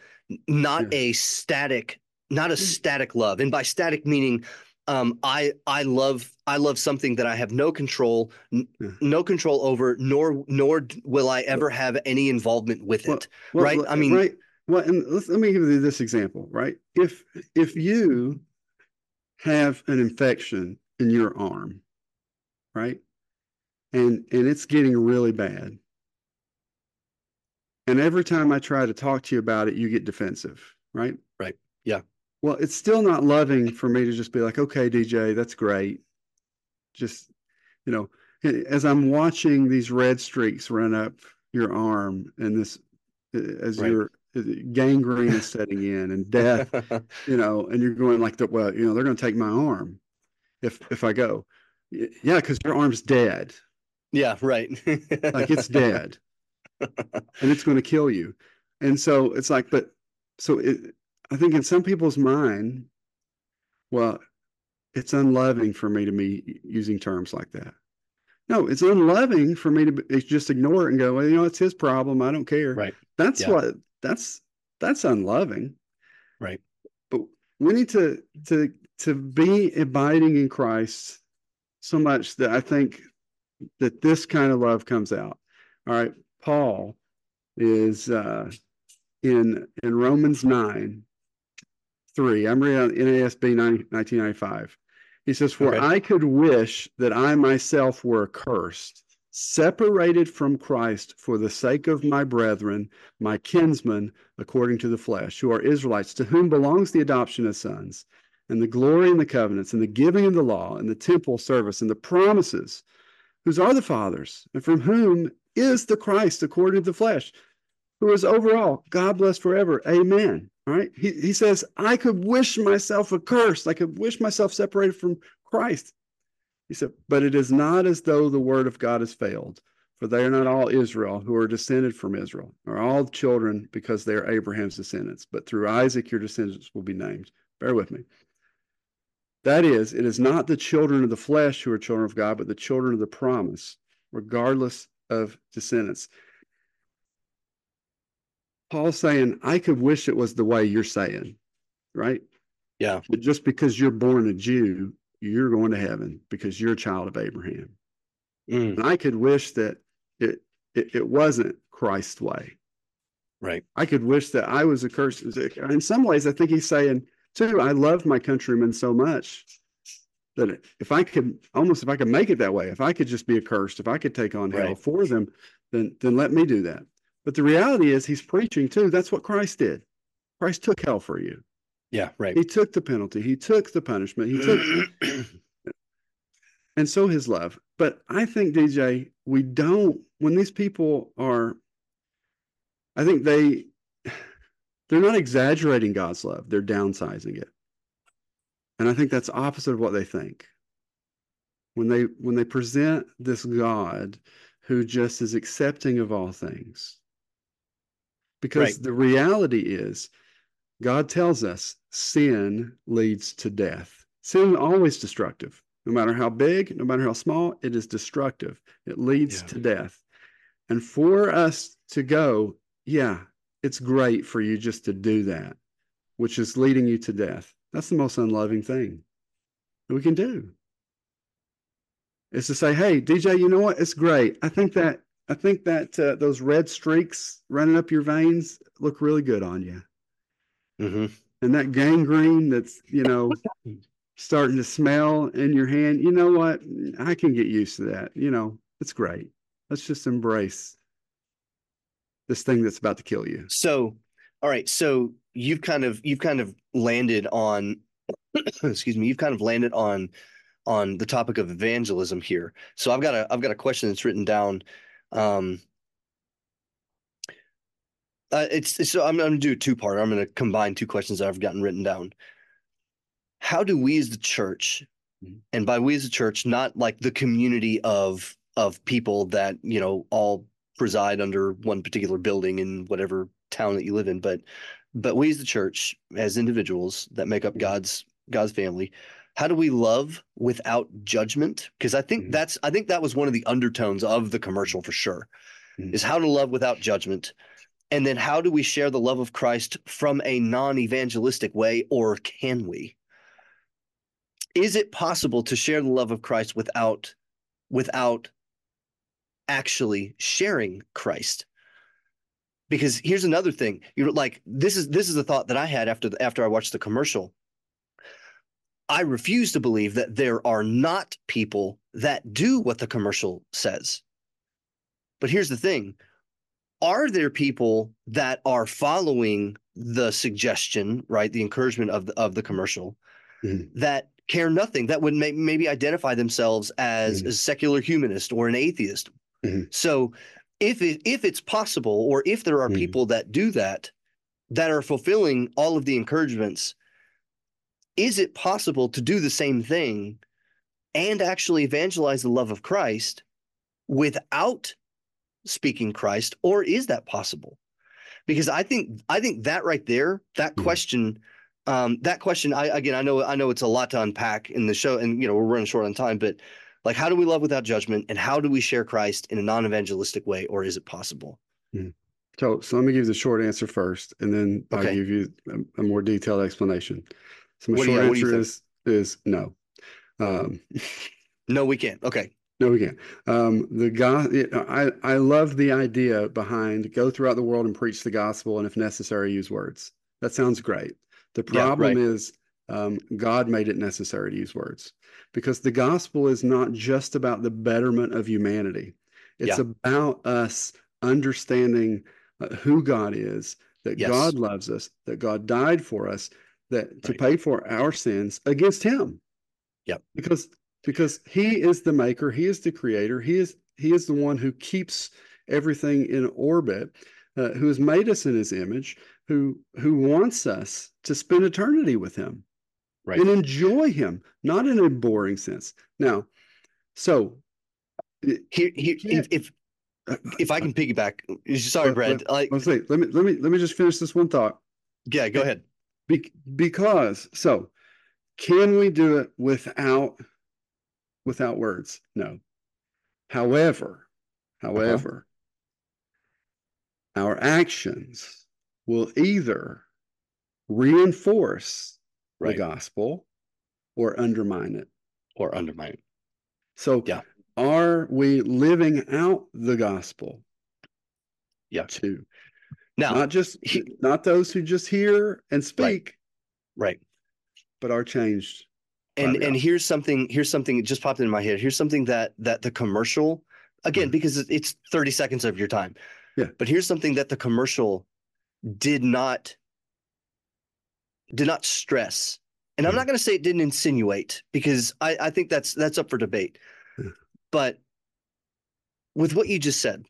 not Yeah. a static not a Mm. static love and by static meaning um i i love i love something that i have no control n- Yeah. no control over nor nor will i ever have any involvement with Well, it Well, right? well, I mean- right. Well, and let's, let me give you this example, right? If if you have an infection in your arm, right, and and it's getting really bad, and every time I try to talk to you about it, you get defensive, right? Right. Yeah. Well, it's still not loving for me to just be like, okay, DJ, that's great. Just, you know, as I'm watching these red streaks run up your arm and this as Right. your uh, gangrene is setting in and death, you know, and you're going like, the, well, you know, they're going to take my arm if if I go. Yeah, because your arm's dead, yeah right like it's dead, and it's going to kill you. And so it's like, but so it, I think in some people's mind, well, it's unloving for me to be using terms like that. No, it's unloving for me to be, just ignore it and go, well, you know, it's his problem. I don't care. Right. That's Yeah. what that's that's unloving. Right. But we need to to to be abiding in Christ so much that I think that this kind of love comes out. All right. Paul is uh in in Romans 9 3. I'm reading NASB 90, 1995. He says, For Okay. I could wish that I myself were accursed, separated from Christ for the sake of my brethren, my kinsmen, according to the flesh, who are Israelites, to whom belongs the adoption of sons, and the glory and the covenants, and the giving of the law, and the temple service, and the promises, whose are the fathers, and from whom is the Christ according to the flesh, who is over all, God bless forever. Amen. All right. He, he says, I could wish myself accursed. I could wish myself separated from Christ. He said, but it is not as though the word of God has failed, for they are not all Israel who are descended from Israel, or all children because they are Abraham's descendants, but through Isaac your descendants will be named. Bear with me. That is, it is not the children of the flesh who are children of God, but the children of the promise, regardless of descendants. Paul's saying, I could wish it was the way you're saying, right? Yeah. But just because you're born a Jew, you're going to heaven because you're a child of Abraham. Mm, And I could wish that it it, it wasn't Christ's way. right I could wish that I was a curse. In some ways, I think he's saying too, I love my countrymen so much that if I could almost if I could make it that way, if I could just be accursed, if I could take on hell Right. for them, then then let me do that. But the reality is he's preaching too. That's what Christ did. Christ took hell for you. Yeah, right. He took the penalty. He took the punishment. He took, and so his love. But I think DJ, we don't. When these people are, I think they, they're not exaggerating God's love. They're downsizing it, and I think that's opposite of what they think. When they when they present this God who just is accepting of all things, because Right. the reality is God tells us sin leads to death. Sin is always destructive. No matter how big, no matter how small, it is destructive. It leads Yeah. to death. And for us to go, yeah, it's great for you just to do that, which is leading you to death. That's the most unloving thing that we can do. Is to say, hey, DJ, you know what? It's great. I think that I think that uh, those red streaks running up your veins look really good on you hmm and that gangrene that's you know starting to smell in your hand you know what i can get used to that you know it's great let's just embrace this thing that's about to kill you So, all right. So you've kind of you've kind of landed on, excuse me, you've kind of landed on on the topic of evangelism here. So I've got a I've got a question that's written down. Um, uh, it's, it's so I'm, I'm gonna do a two part. I'm gonna combine two questions that I've gotten written down. How do we as the church, Mhm. and by we as a church, not like the community of of people that you know all preside under one particular building in whatever town that you live in, but but we as the church, as individuals that make up Mhm. God's God's family, how do we love without judgment? Because I think Mhm. that's I think that was one of the undertones of the commercial for sure, Mhm. is how to love without judgment. And then how do we share the love of Christ from a non-evangelistic way, or can we? Is it possible to share the love of Christ without without actually sharing Christ? Because here's another thing. You're like this is this is the thought that I had after the, after I watched the commercial. I refuse to believe that there are not people that do what the commercial says. But here's the thing. Are there people that are following the suggestion, right? The encouragement of the, of the commercial Mhm. that care nothing, that would may, maybe identify themselves as Mhm. a secular humanist or an atheist. Mhm. So if it, if it's possible, or if there are Mhm. people that do that, that are fulfilling all of the encouragements, is it possible to do the same thing and actually evangelize the love of Christ without speaking Christ, or is that possible? Because I think I think that right there, that Mhm. question, um, that question, I again, I know I know it's a lot to unpack in the show, and you know we're running short on time, but like, how do we love without judgment, and how do we share Christ in a non-evangelistic way, or is it possible? so so let me give you the short answer first and then i'll give you a, a more detailed explanation so my What short you answer is is no um No, we can't. Okay, No, we can't. Um, the God, I I love the idea behind go throughout the world and preach the gospel, and if necessary, use words. That sounds great. The Yeah, problem right. is um, God made it necessary to use words because the gospel is not just about the betterment of humanity. It's Yeah. about us understanding uh, who God is, that Yes. God loves us, that God died for us, that to pay for our sins against Him. Yep. Because because He is the maker, He is the creator, He is He is the one who keeps everything in orbit, uh, who has made us in His image, who who wants us to spend eternity with Him right. and enjoy Him, not in a boring sense. Now, so Here, here, if if if I can piggyback, sorry, Let- Brad. Like, let's see. Let me let me let me just finish this one thought. yeah, go ahead. Be- because so can we do it without without words no however uh-huh. however our actions will either reinforce Right. the gospel or undermine it Or undermine. it. so Yeah. are we living out the gospel Yeah. too Now, not just he- not those who just hear and speak right. but are changed and and here's something here's something that just popped into my head here's something that that the commercial again Mhm. because it's 30 seconds of your time Yeah. but here's something that the commercial did not did not stress, and I'm Mhm. not going to say it didn't insinuate because I, I think that's that's up for debate. But with what you just said,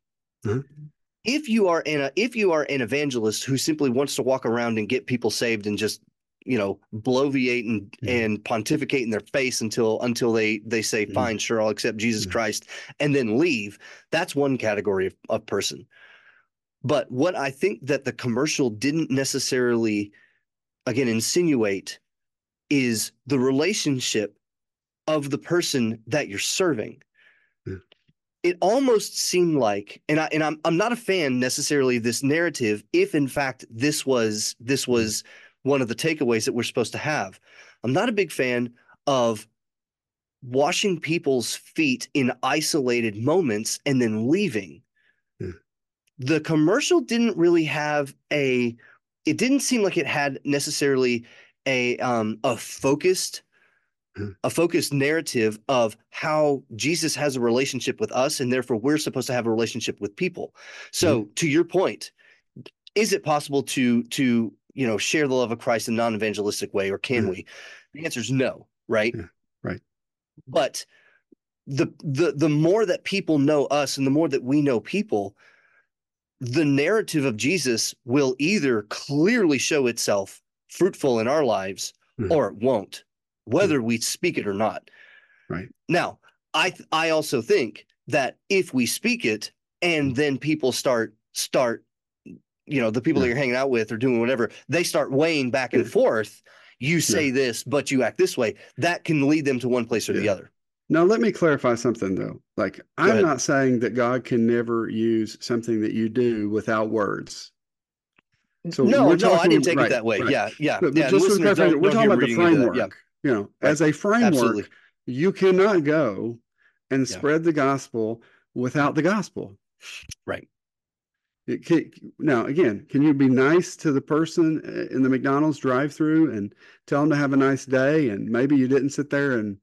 Uh-huh. if you are an if you are an evangelist who simply wants to walk around and get people saved and just you know bloviate and Yeah. and pontificate in their face until until they they say Mhm. fine sure I'll accept Jesus Yeah. Christ and then leave that's one category of, of person but what I think that the commercial didn't necessarily again insinuate is the relationship of the person that you're serving it almost seemed like and I and I'm I'm not a fan necessarily of this narrative if in fact this was this was one of the takeaways that we're supposed to have. I'm not a big fan of washing people's feet in isolated moments and then leaving. Yeah. The commercial didn't really have a it didn't seem like it had necessarily a um a focused hmm. a focused narrative of how Jesus has a relationship with us and therefore we're supposed to have a relationship with people. So hmm. to your point, is it possible to to you know share the love of Christ in a non-evangelistic way or can Yeah. we? The answer is no, right? Yeah, right. But the the the more that people know us and the more that we know people, the narrative of Jesus will either clearly show itself fruitful in our lives Mhm. or it won't, whether we speak it or not. Right. Now, I th- I also think that if we speak it and then people start start you know the people that you're hanging out with or doing whatever they start weighing back and forth you say this but you act this way that can lead them to one place or the other Now, let me clarify something though. Like, I'm not saying that God can never use something that you do without words. So no we're no i didn't take right, it that way right. yeah yeah But, but yeah just listeners don't- we're don't talking about the reading into that. framework. yeah You know, Right. as a framework, absolutely you cannot go and Yeah. spread the gospel without the gospel. right It can, now, again, can you be nice to the person uh, in the McDonald's drive-through and tell them to have a nice day? And maybe you didn't sit there and, and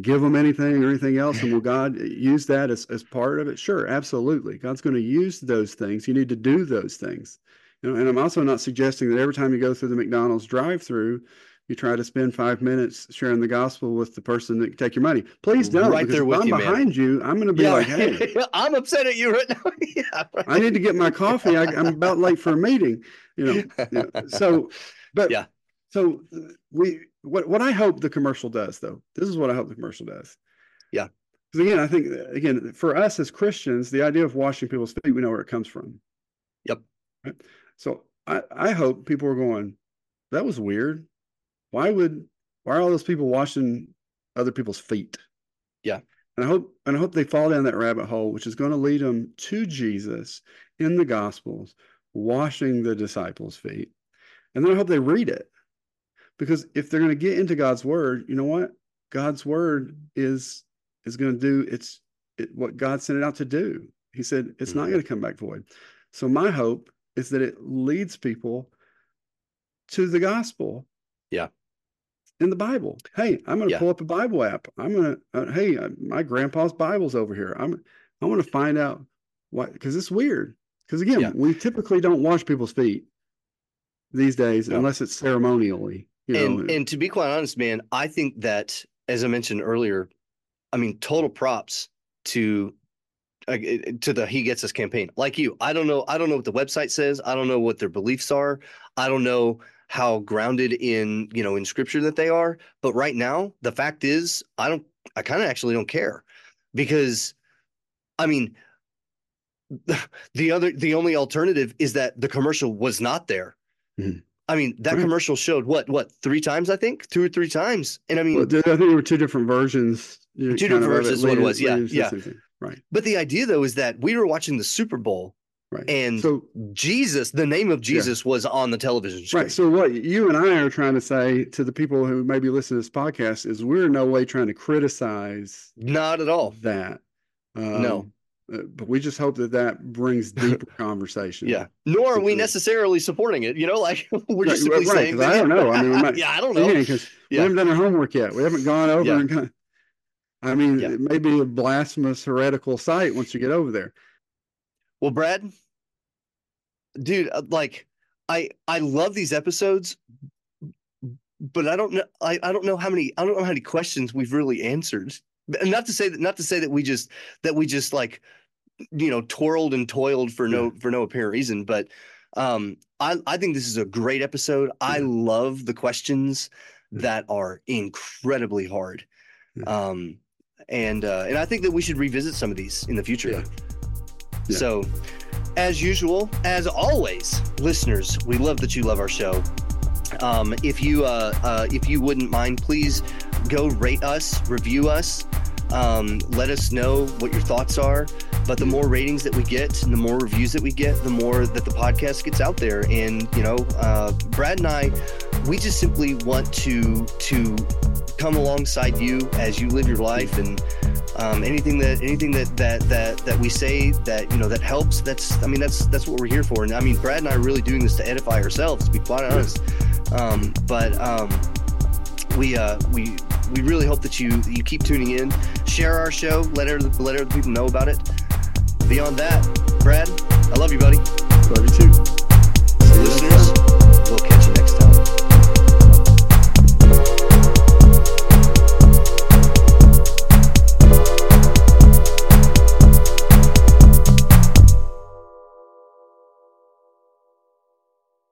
give them anything or anything else. And will God use that as, as part of it? Sure, absolutely. God's going to use those things. You need to do those things. You know, and I'm also not suggesting that every time you go through the McDonald's drive-through, you try to spend five minutes sharing the gospel with the person that can take your money. Please don't. Right there with I'm you, man. behind you, I'm going to be yeah like, hey. i'm upset at you right now yeah right. I need to get my coffee. I, I'm about late for a meeting. You know, you know, so, but Yeah. So uh, we what what I hope the commercial does though. This is what I hope the commercial does. Yeah. Because again, I think again for us as Christians, the idea of washing people's feet, we know where it comes from. Yep. Right? So I I hope people are going. That was weird. Why would why are all those people washing other people's feet? Yeah. And I hope and I hope they fall down that rabbit hole, which is going to lead them to Jesus in the Gospels, washing the disciples' feet. And then I hope they read it. Because if they're going to get into God's word, you know what? God's word is is going to do it's it, what God sent it out to do. He said it's not Mhm. going to come back void. So my hope is that it leads people to the gospel. Yeah. In the Bible. Hey, I'm going to Yeah. pull up a Bible app. I'm going to uh, hey, uh, my grandpa's Bible's over here. I'm I want to find out why cuz it's weird. Cuz again, Yeah. we typically don't wash people's feet these days No. unless it's ceremonially, you know. and and to be quite honest man i think that as i mentioned earlier i mean total props to uh, to the he gets us campaign. Like you i don't know i don't know what the website says. I don't know what their beliefs are. I don't know how grounded in you know in scripture that they are. But right now the fact is i don't i kind of actually don't care. Because i mean the other the only alternative is that the commercial was not there. Mhm. I mean that commercial showed what what three times i think two or three times and i mean Well, I think there were two different versions. Two different versions what it was, yeah, leading to the yeah. Right. but the idea though is that we were watching the super bowl Right. and so jesus the name of jesus was on the television screen right. So what you and I are trying to say to the people who maybe listen to this podcast is we're in no way trying to criticize not at all that. Um, No. But we just hope that that brings deeper conversation. yeah nor are we necessarily supporting it you know like we're Right, just simply right, saying 'cause I don't know. I mean, might- yeah i don't know because we haven't done our homework yet. We haven't gone over Yeah. and kind of, I mean, Yeah. it may be a blasphemous, heretical site once you get over there. Well, Brad, dude, uh, like I I love these episodes, but I don't know. I, I don't know how many. I don't know how many questions we've really answered. And not to say that. Not to say that we just that we just like you know twirled and toiled for no for no apparent reason. But um, I I think this is a great episode. I love the questions that are incredibly hard. Um, and uh, and I think that we should revisit some of these in the future. Yeah. Yeah. So, as usual, as always, listeners, we love that you love our show. Um, if you uh, uh, if you wouldn't mind, please go rate us, review us, um, let us know what your thoughts are. But the more ratings that we get, and the more reviews that we get, the more that the podcast gets out there. And you know, uh, Brad and I, we just simply want to to come alongside you as you live your life. And um, anything that anything that that that that we say that you know that helps that's i mean that's that's what we're here for. And i mean brad and i are really doing this to edify ourselves to be quite honest. Um, but um, we uh, we we really hope that you you keep tuning in. Share our show. Let other let other people know about it beyond that brad i love you buddy Love you too. See you listeners we'll catch you next time